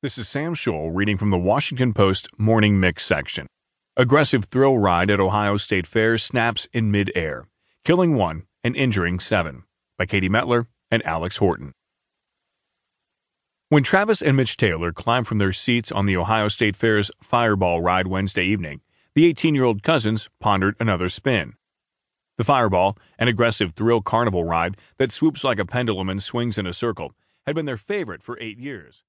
This is Sam Scholl reading from the Washington Post Morning Mix section. Aggressive thrill ride at Ohio State Fair snaps in midair, killing one and injuring seven. By Katie Mettler and Alex Horton. When Travis and Mitch Taylor climbed from their seats on the Ohio State Fair's Fireball ride Wednesday evening, the 18 year old cousins pondered another spin. The Fireball, an aggressive thrill carnival ride that swoops like a pendulum and swings in a circle, had been their favorite for eight years.